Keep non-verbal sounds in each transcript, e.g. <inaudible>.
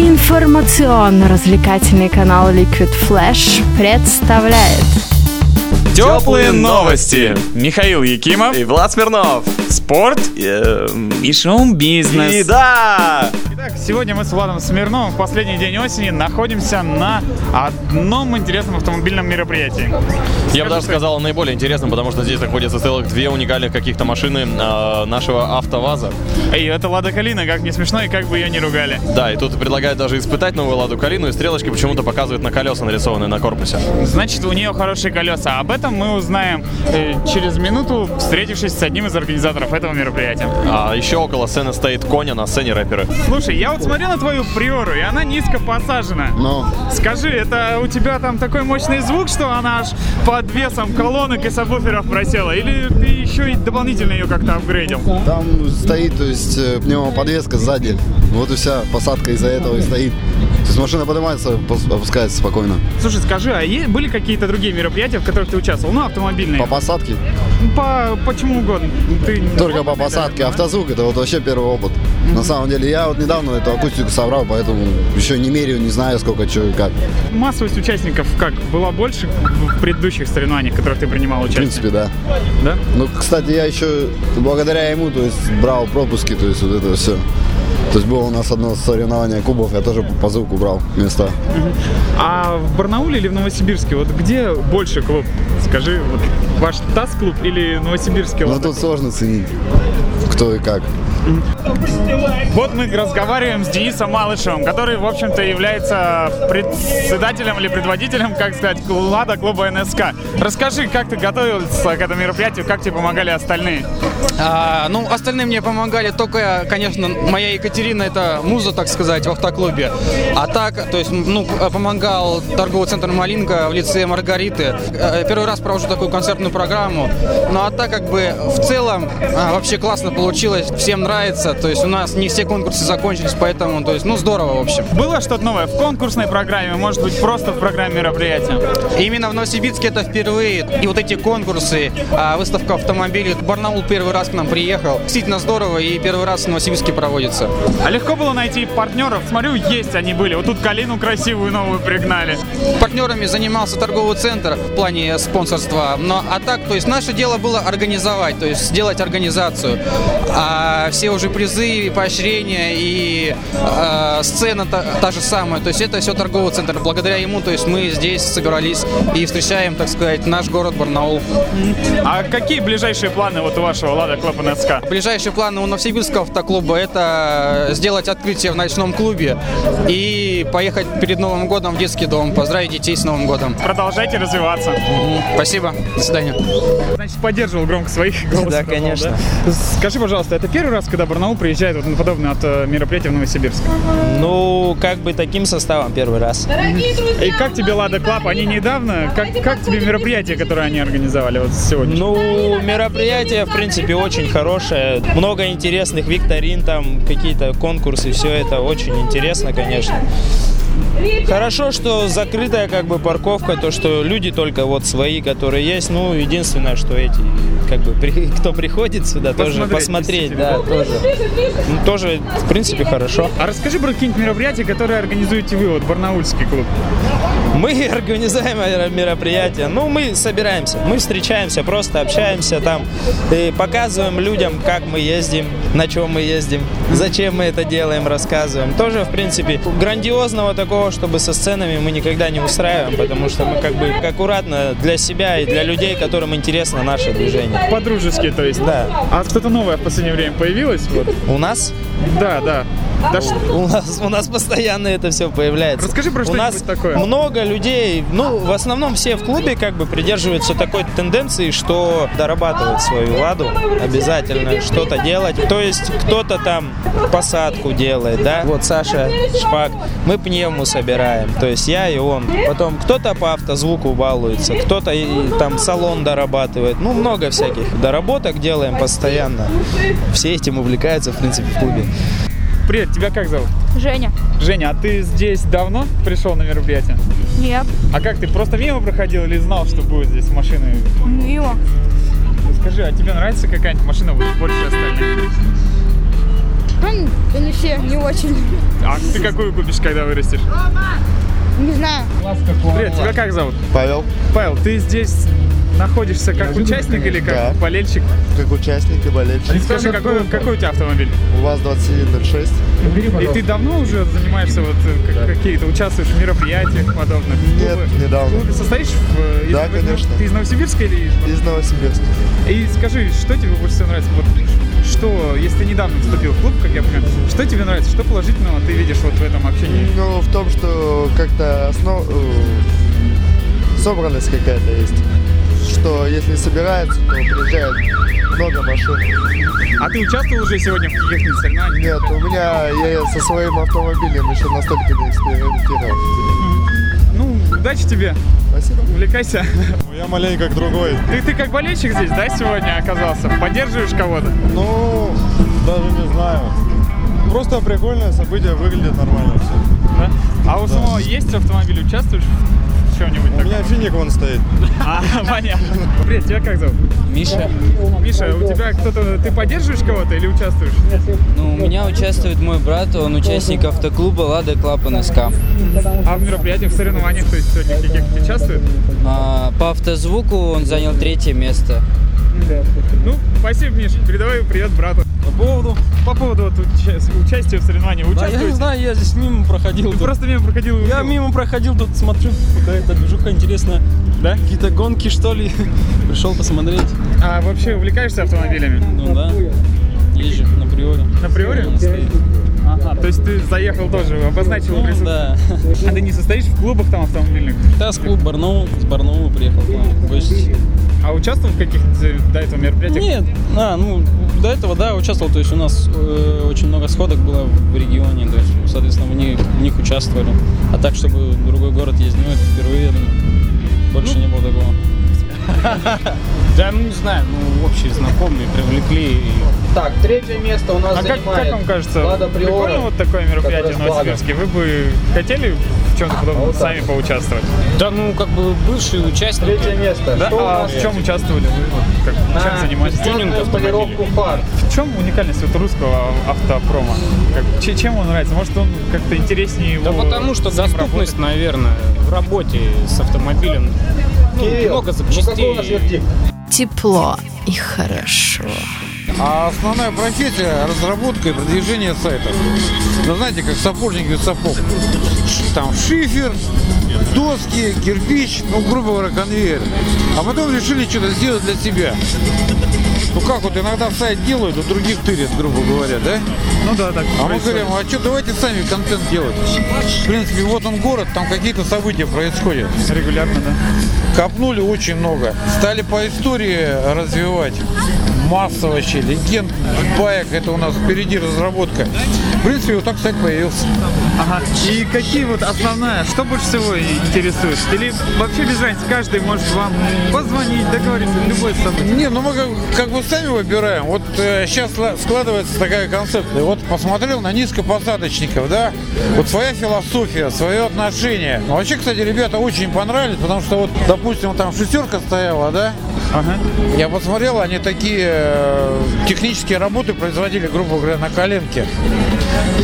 Информационно-развлекательный канал Liquid Flash представляет Теплые новости. Михаил Якимов. И Влад Смирнов. Спорт Эм, и шоу-бизнес. И да! Итак, сегодня мы с Владом Смирновым в последний день осени находимся на одном интересном автомобильном мероприятии. Я бы даже сказал наиболее интересным, потому что здесь находятся целых две уникальных каких-то машины э, нашего АвтоВАЗа. Эй, это Лада Калина, как не смешно и как бы ее не ругали. Да, и тут предлагают даже испытать новую Ладу Калину, и стрелочки почему-то показывают на колеса, нарисованные на корпусе. Значит, у нее хорошие колеса. Об этом мы узнаем э, через минуту, встретившись с одним из организаторов этого мероприятия. А еще около сцены стоит Коня, на сцене рэперы. Слушай, я вот смотрю на твою приору, и она низко посажена. Ну, Скажи, это у тебя там такой мощный звук, что она аж под весом колонок и сабвуферов просела? Или ты еще и дополнительно ее как-то апгрейдил? там стоит, то есть, э, пневмоподвеска сзади. Вот и вся посадка из-за этого и стоит. То есть машина поднимается, опускается спокойно. Слушай, скажи, а были какие-то другие мероприятия, в которых ты участвовал? Ну, автомобильные. По посадке, По, почему угодно. Ты только по посадке. да? Автозвук это вот вообще первый опыт. На самом деле, я вот недавно эту акустику собрал, поэтому еще не меряю, не знаю, сколько, что и как. Массовость участников как? Была больше в предыдущих соревнованиях, в которых ты принимал В участие? принципе, да. Да? Ну, кстати, я еще благодаря ему, то есть, брал пропуски, то есть, вот это все. То есть, было у нас одно соревнование кубов, я тоже по звуку брал места. А в Барнауле или в Новосибирске? Вот где больше клуб? Скажи, вот ваш ТАСС-клуб или Новосибирский? Но Лада тут сложно ценить, кто и как. Вот мы разговариваем с Денисом Малышевым, который, в общем-то, является председателем или предводителем, как сказать, Лада клуба НСК. Расскажи, как ты готовился к этому мероприятию, как тебе помогали остальные? А, ну, остальные мне помогали только, конечно, моя Екатерина, это муза, так сказать, в автоклубе. А так, то есть, ну, помогал торговый центр «Малинка» в лице Маргариты. Э, Первый раз провожу такую концертную программу. Ну, а так, как бы, в целом, а, вообще классно получилось, всем нравится. То есть, у нас не все конкурсы закончились, поэтому, то есть, ну, здорово, в общем. Было что-то новое в конкурсной программе, может быть, просто в программе мероприятия? Именно в Новосибирске это впервые. И вот эти конкурсы, а, выставка автомобилей. Барнаул первый раз к нам приехал. Действительно здорово, и первый раз в Новосибирске проводится. А легко было найти партнеров? Смотрю, есть они были. Вот тут Калину красивую новую пригнали. Партнерами занимался торговый центр в плане спонсорства. Но а так, то есть наше дело было организовать, то есть сделать организацию. А все уже призы, поощрения и э, сцена та, та же самая. То есть это все торговый центр. Благодаря ему, то есть мы здесь собирались и встречаем, так сказать, наш город Барнаул. А какие ближайшие планы вот у вашего Лада Клуба НСК? Ближайшие планы у Новосибирского автоклуба это сделать открытие в ночном клубе и поехать перед Новым годом в детский дом, поздравить детей с Новым годом. Продолжайте развиваться. Спасибо. До свидания. Значит, поддерживал громко своих голосов. Да, конечно. да? Скажи, пожалуйста, это первый раз, когда Барнаул приезжает вот на подобное от э, мероприятия в Новосибирск? Ну, как бы таким составом первый раз. И как тебе Lada Club? Они недавно? Как, как тебе мероприятие, которое они организовали вот сегодня? Ну, мероприятие, в принципе, очень хорошее. Много интересных викторин, там какие-то конкурсы, все это очень интересно, конечно. Хорошо, что закрытая как бы парковка, то, что люди только вот свои, которые есть. Ну, единственное, что эти, как бы, при- <laughs> кто приходит сюда, тоже Посмотреть, посмотреть, да, тоже. Ну, тоже, в принципе, хорошо. А расскажи про какие-нибудь мероприятия, которые организуете вы, вот Барнаульский клуб. Мы <laughs> организуем мероприятия. Ну, мы собираемся, мы встречаемся, просто общаемся там, и показываем людям, как мы ездим, на чем мы ездим, зачем мы это делаем, рассказываем. Тоже, в принципе, грандиозного такого, чтобы со сценами мы никогда не устраиваем, потому что мы как бы аккуратно для себя и для людей, которым интересно наше движение. По-дружески, то есть. Да. А что-то новое в последнее время появилось? Вот. У нас Да, да. Да что- У нас, у нас постоянно это все появляется. Расскажи про У нас что-нибудь такое. много людей, ну, в основном все в клубе как бы придерживаются такой тенденции, что дорабатывать свою ладу обязательно, что-то делать. То есть кто-то там посадку делает, да, вот Саша Шпак, мы пневму собираем, то есть я и он. Потом кто-то по автозвуку балуется, кто-то там салон дорабатывает, ну, много всяких доработок делаем постоянно. Все этим увлекаются, в принципе, в клубе. Привет, тебя как зовут? Женя. Женя, а ты здесь давно пришел на мероприятие? Нет. А как ты просто мимо проходил или знал, что будет здесь машины? Мимо. Скажи, а тебе нравится какая-нибудь машина больше остальных? Ну, они все не очень. А ты какую купишь, когда вырастешь? Не знаю. Привет, тебя как зовут? Павел, Павел, ты здесь находишься как участник или как Да. болельщик? как участник и болельщик. Скажи, какой, какой у тебя автомобиль? У вас 2106. И ты давно уже занимаешься, вот э, как- какие-то, участвуешь в мероприятиях подобных? Нет, Клубы? недавно. Клубе состоишь в... э, из- Да, конечно. Ты из Новосибирска или... из- Из Новосибирска. И скажи, что тебе больше всего нравится? Вот что, если ты недавно вступил в клуб, как я понимаю, что тебе нравится, что положительного ты видишь вот в этом общении? Ну, в том, что как-то основ... э, собранность какая-то есть. Что если собирается, то приезжает много машин. А ты участвовал уже сегодня в каких-нибудь соревнованиях? Нет, у меня я со своим автомобилем еще настолько не экспериментировал. Ну, удачи тебе, Спасибо. увлекайся. Я маленько как другой. Ты, ты как болельщик здесь, да, сегодня оказался? Поддерживаешь кого-то? Ну, даже не знаю. Просто прикольное событие, выглядит нормально все. Да? А у самого есть автомобиль, участвуешь чем-нибудь У меня финик вон стоит. <laughs> А, понятно. Привет, тебя как зовут? Миша. Миша, у тебя кто-то, ты поддерживаешь кого-то или участвуешь? Ну, у меня участвует мой брат, он участник автоклуба «Lada Club НСК». А в мероприятиях, в соревнованиях, то есть сегодня каких-то участвует? А, по автозвуку он занял третье место. Ну, спасибо, Миша. Передавай привет брату. По поводу? По поводу вот уча- участия в соревнованиях. Да, я не знаю, я здесь мимо проходил. Ты тут. просто мимо проходил Я увидел? мимо проходил, тут смотрю, какая-то движуха интересная. Да? Какие-то гонки, что ли. <laughs> Пришел посмотреть. А вообще увлекаешься автомобилями? Ну да, езжу на приоре. На приоре? Ага, то есть ты заехал тоже, обозначил Ну, присутствие. да. А ты не состоишь в клубах там автомобильных? Да, с клуб Барнаул, с Барнаула приехал к вам в гости. А участвовал в каких-то до этого мероприятиях? Нет, а, ну, до этого, да, участвовал, то есть у нас э, очень много сходок было в регионе, то есть, соответственно, в них, в них участвовали. А так, чтобы в другой город ездить, ну, это впервые, я думаю. Больше не было такого. <laughs> Да, ну не знаю, ну общие знакомые привлекли. Так, третье место у нас А как, занимает как вам кажется, Лада Приора, прикольно вот такое мероприятие в Новосибирске? Вы бы хотели чем-то подобном сами поучаствовать? Да, ну как бы бывшие участники. Третье место. Да? Что А в чем участвовали вы? Вот как, чем на занимались? бесплатную полировку фар. В чем уникальность вот русского автопрома? Как, че- чем он нравится? Может, он как-то интереснее его Да потому что доступность, работать? наверное, в работе с автомобилем. Ну, Кирилл, много ну какой запчастей. у нас вердикт? Тепло и хорошо. А основная профессия – разработка и продвижение сайтов. Ну, знаете, как сапожник без сапог. Там шифер, доски, кирпич, ну, грубо говоря, конвейер. А потом решили что-то сделать для себя. Ну как вот иногда сайт делают, у других тырят, грубо говоря, да? Ну да, так. А мы говорим, а что, давайте сами контент делать. В принципе, вот он город, там какие-то события происходят. Регулярно, да. Копнули очень много. Стали по истории развивать. Масса вообще легенд, баек. Это у нас впереди разработка. В принципе, вот так сайт появился. Ага. И какие вот основная, что больше всего интересует? Или вообще без разницы, каждый может вам позвонить, договориться, любое событие? Не, ну мы как, как бы сами выбираем. Вот сейчас складывается такая концепция. Вот посмотрел на низкопосадочников, да? Вот своя философия, свое отношение. Ну, вообще, кстати, ребята очень понравились, потому что вот, допустим, там шестерка стояла, да? Ага. Я посмотрел, они такие э, технические работы производили, грубо говоря, на коленке.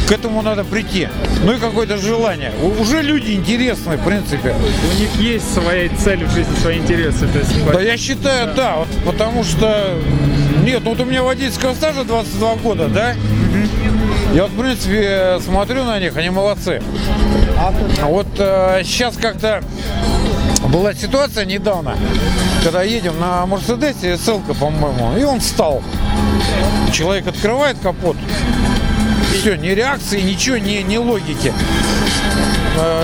К этому надо прийти. Ну и какое-то желание. Уже люди интересные, в принципе. У них есть своя цель в жизни, свои интересы. То есть, Да я считаю, да, вот, потому что... Нет, ну вот у меня водительского стажа 22 года, да? Я вот, в принципе, смотрю на них, они молодцы. А вот сейчас как-то была ситуация недавно, когда едем на Мерседесе, СЛК, по-моему, и он встал. Человек открывает капот, все, ни реакции, ничего, ни, ни логики.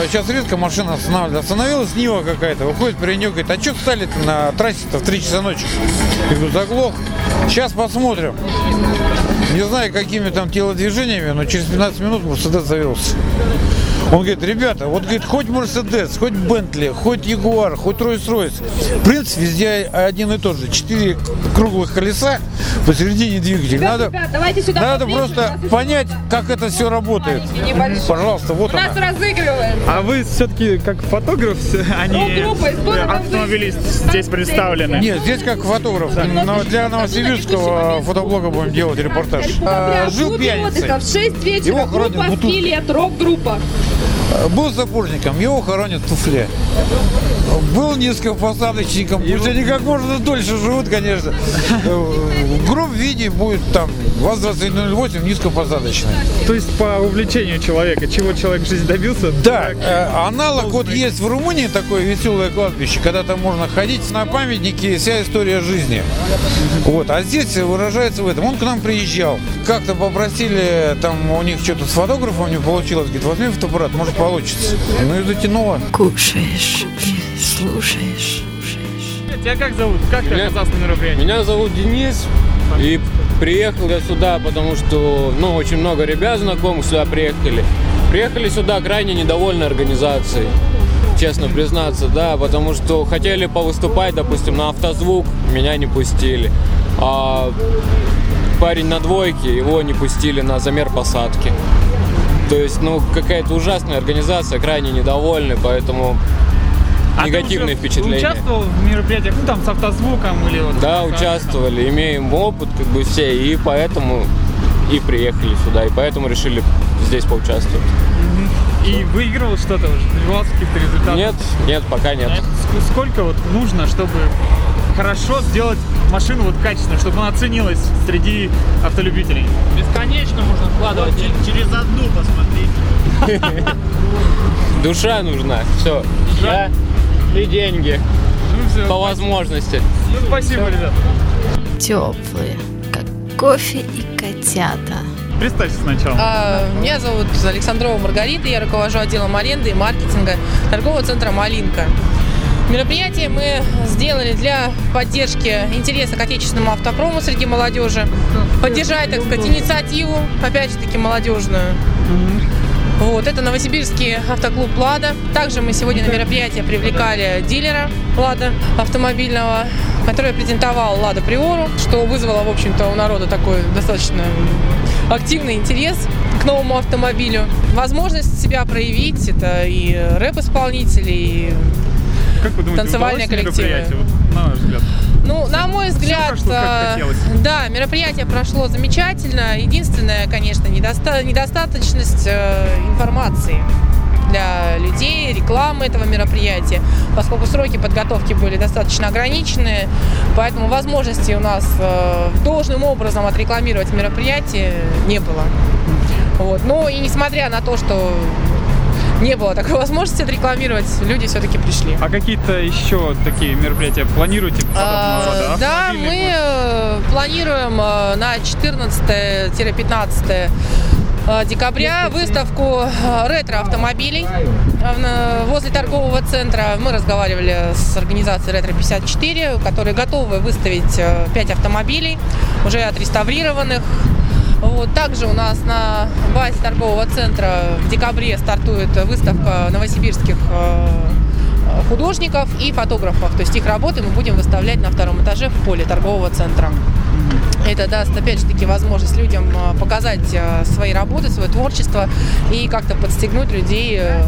Сейчас редко машина останавливается. Остановилась Нива какая-то, выходит говорит, а что встали на трассе-то в 3 часа ночи? Я говорю, заглох. Сейчас посмотрим. Не знаю, какими там телодвижениями, но через 15 минут Мерседес завелся. Он говорит, ребята, вот говорит, хоть Мерседес, хоть Бентли, хоть Ягуар, хоть Ройс-Ройс. Принцип везде один и тот же. Четыре круглых колеса посередине двигателя. Ребят, Надо, ребят, давайте сюда надо поближе, просто понять, как это все работает. Пожалуйста, вот У нас она. разыгрывается. А вы все-таки как фотограф, <laughs> а не Ну, автомобилист здесь представлены? Нет, здесь как фотограф. Но для новосибирского фотоблога будем делать репортаж. Э, Жил пьяницей. в 6 вечера Его группа бутылке. «Скелет», рок-группа. Был сапожником, его хоронят в туфле. Был низкопосадочником, пусть они как можно дольше живут, конечно. <laughs> Э, В грубом виде будет там ВАЗ-2108 низкопосадочный. То есть по увлечению человека, чего человек в жизни добился? Да, э, аналог вот есть в Румынии такое веселое кладбище, когда там можно ходить на памятники вся история жизни. Вот, а здесь выражается в этом. Он к нам приезжал, как-то попросили, там у них что-то с фотографом не получилось, говорит, возьми фотоаппарат, может получится. Ну и затянуло. Кушаешь, слушаешь. Тебя как зовут? Как ты оказался на мероприятии? Меня зовут Денис, и приехал я сюда, потому что, ну, очень много ребят знакомых сюда приехали. Приехали сюда крайне недовольны организацией, честно признаться, да, потому что хотели повыступать, допустим, на автозвук, меня не пустили. А парень на двойке, его не пустили на замер посадки. То есть, ну, какая-то ужасная организация, крайне недовольны, поэтому А ты негативные уже впечатления. Участвовал в мероприятиях, ну там с автозвуком или вот? Да, участвовали, имеем опыт, как бы все, и поэтому и приехали сюда, и поэтому решили здесь поучаствовать. И выигрывал что-то уже? Добивался каких-то результатов? Нет, нет, пока нет. Ск- Сколько вот нужно, чтобы хорошо сделать машину вот качественно, чтобы она ценилась среди автолюбителей? Бесконечно можно вкладывать деньги. Через одну посмотри. <laughs> Душа нужна, все. Я и деньги. По возможности. Ну, спасибо, ребят. Теплые, как кофе и котята. Представься сначала. А, Меня зовут Александрова Маргарита, я руковожу отделом аренды и маркетинга торгового центра «Малинка». Мероприятие мы сделали для поддержки интереса к отечественному автопрому среди молодежи, поддержать, так сказать, инициативу, опять же таки, молодежную. Вот, это Новосибирский автоклуб «Лада». Также мы сегодня на мероприятие привлекали дилера «Лада» автомобильного, который презентовал «Лада Приору», что вызвало, в общем-то, у народа такой достаточно активный интерес к новому автомобилю. Возможность себя проявить, это и рэп-исполнители, и Как вы думаете, танцевальные коллективы. вот, на ваш взгляд? Ну, на мой взгляд, прошло, э, да, мероприятие прошло замечательно. Единственное, конечно, недоста- недостаточность э, информации для людей, рекламы этого мероприятия, поскольку сроки подготовки были достаточно ограничены, поэтому возможности у нас э, должным образом отрекламировать мероприятие не было. Вот. Ну и несмотря на то, что не было такой возможности отрекламировать, люди все-таки пришли. А какие-то еще такие мероприятия планируете А, рода? Да, мы э, планируем э, на 14-15 э, декабря выставку ретро-автомобилей на- возле торгового центра. Мы разговаривали с организацией Ретро-54, которые готовы выставить 5 автомобилей, уже отреставрированных. Вот. Также у нас на базе торгового центра в декабре стартует выставка новосибирских э, художников и фотографов. То есть их работы мы будем выставлять на втором этаже в поле торгового центра. Это даст, опять же таки, возможность людям э, показать э, свои работы, свое творчество и как-то подстегнуть людей э,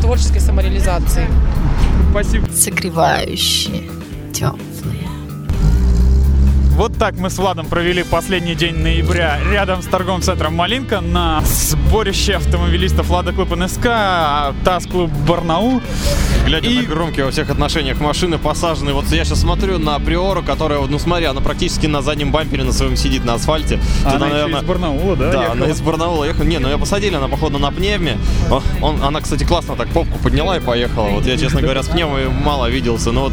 творческой самореализации. Спасибо. Согревающие, теплые. Вот так мы с Владом провели последний день ноября рядом с торговым центром «Малинка» на сборище автомобилистов «Лада Клуб НСК», ТАС-клуб «Барнаул». Глядя на громкие во всех отношениях машины посажены. Вот я сейчас смотрю на Приору, которая, ну смотри, она практически на заднем бампере на своем сидит на асфальте. А Туда, она еще из Барнаула, да, Да, ехала? она из Барнаула ехала. Не, ну ее посадили, она, походу, на пневме. О, Он, она, кстати, классно так попку подняла и поехала. Вот я, честно говоря, с пневмой мало виделся. Но вот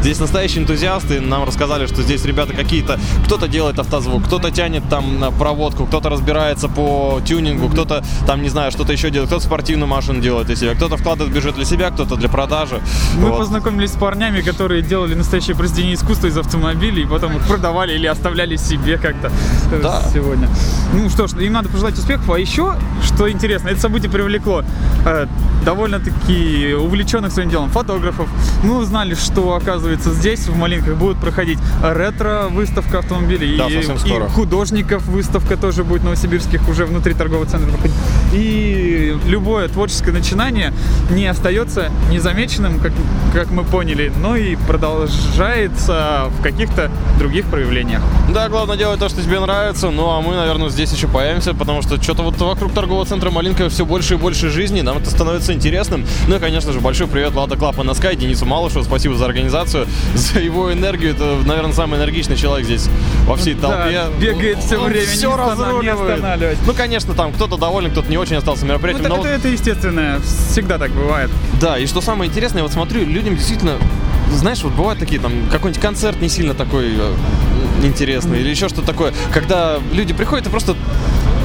здесь настоящие энтузиасты. Нам рассказали, что здесь ребята какие-то... Кто-то делает автозвук, кто-то тянет там проводку, кто-то разбирается по тюнингу, кто-то там, не знаю, что-то еще делает, кто-то спортивную машину делает для себя, кто-то вкладывает бюджет для себя, кто-то для продажи. Мы Вот. познакомились с парнями, которые делали настоящее произведение искусства из автомобилей, и потом их продавали или оставляли себе как-то э, Да. сегодня. Ну что ж, им надо пожелать успехов. А еще, что интересно, это событие привлекло э, довольно-таки увлеченных своим делом фотографов. Мы узнали, что, оказывается, здесь, в Малинках, будут проходить ретро-выставки выставка автомобилей. Да, и, совсем и скоро. художников выставка тоже будет новосибирских уже внутри торгового центра проходить. И любое творческое начинание не остается незамеченным, как, как мы поняли, но и продолжается в каких-то других проявлениях. Да, главное делать то, что тебе нравится. Ну, а мы, наверное, здесь еще появимся, потому что что-то вот вокруг торгового центра Малинка все больше и больше жизни. Нам это становится интересным. Ну и, конечно же, большой привет Lada Club НСК и Денису Малышеву. Спасибо за организацию, за его энергию. Это, наверное, самый энергичный человек здесь во всей Да, толпе. бегает всё Он время, все не разруливает. Ну, конечно, там кто-то доволен, кто-то не очень остался Ну, мероприятием. так но это, это естественно, всегда так бывает. да, и что самое интересное, вот смотрю, людям действительно, знаешь, вот бывают такие там, какой-нибудь концерт не сильно такой э, интересный или еще что-то такое, когда люди приходят и просто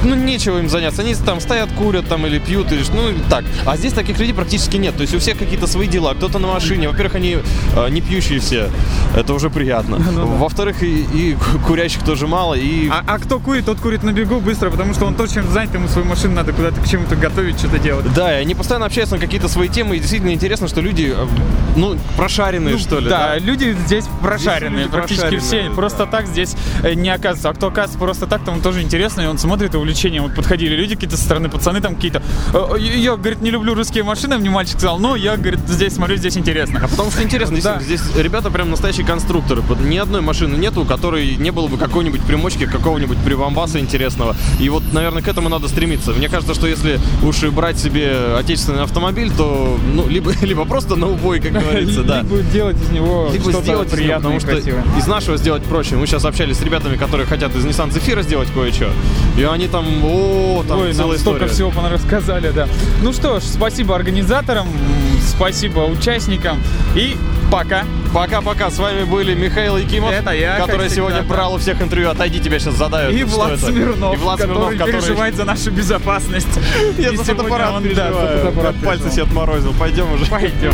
ну, нечего им заняться. Они там стоят, курят там или пьют, или ну, так. А здесь таких людей практически нет. То есть у всех какие-то свои дела. Кто-то на машине. Во-первых, они э, не пьющие все. Это уже приятно. Во-вторых, и, и ку- курящих тоже мало. И А, а кто курит, тот курит на бегу быстро, потому что он то, чем занят, ему свою машину надо куда-то к чему-то готовить, что-то делать. Да, и они постоянно общаются на какие-то свои темы, и действительно интересно, что люди, э, ну, прошаренные, Ну, что ли. Да, люди здесь прошаренные, люди практически прошаренные, все. Просто так здесь э, не оказывается. А кто оказывается просто так, там тоже интересно, и он смотрит и увлечением. Вот подходили люди какие-то со стороны, пацаны там какие-то. «Э, э, Я, говорит, не люблю русские машины, мне мальчик сказал, но я, говорит, здесь смотрю, здесь интересно. А потому что интересно, Да. здесь ребята прям настоящие конструкторы. Ни одной машины нету, у которой не было бы какой-нибудь примочки, какого-нибудь прибамбаса интересного. И вот, наверное, к этому надо стремиться. Мне кажется, что если уж и брать себе отечественный автомобиль, то ну, либо, <laughs> либо просто на убой, как говорится, да. Либо делать из него Либо сделать приятное потому что из нашего сделать проще. Мы сейчас общались с ребятами, которые хотят из Nissan Zephyr сделать кое-что. И они там, о, там Ой, целая столько всего рассказали, да. Ну что ж, спасибо организаторам, спасибо участникам и пока. Пока-пока. С вами были Михаил Якимов, Это я, который всегда, сегодня да. брал у всех интервью. Отойди, тебя сейчас задают. И Влад это? Смирнов, И Влад который Смирнов, который... переживает за нашу безопасность. Я И за фотоаппарат он, да, за переживаю. фотоаппарат Как пальцы себе отморозил. Пойдем уже. Пойдем.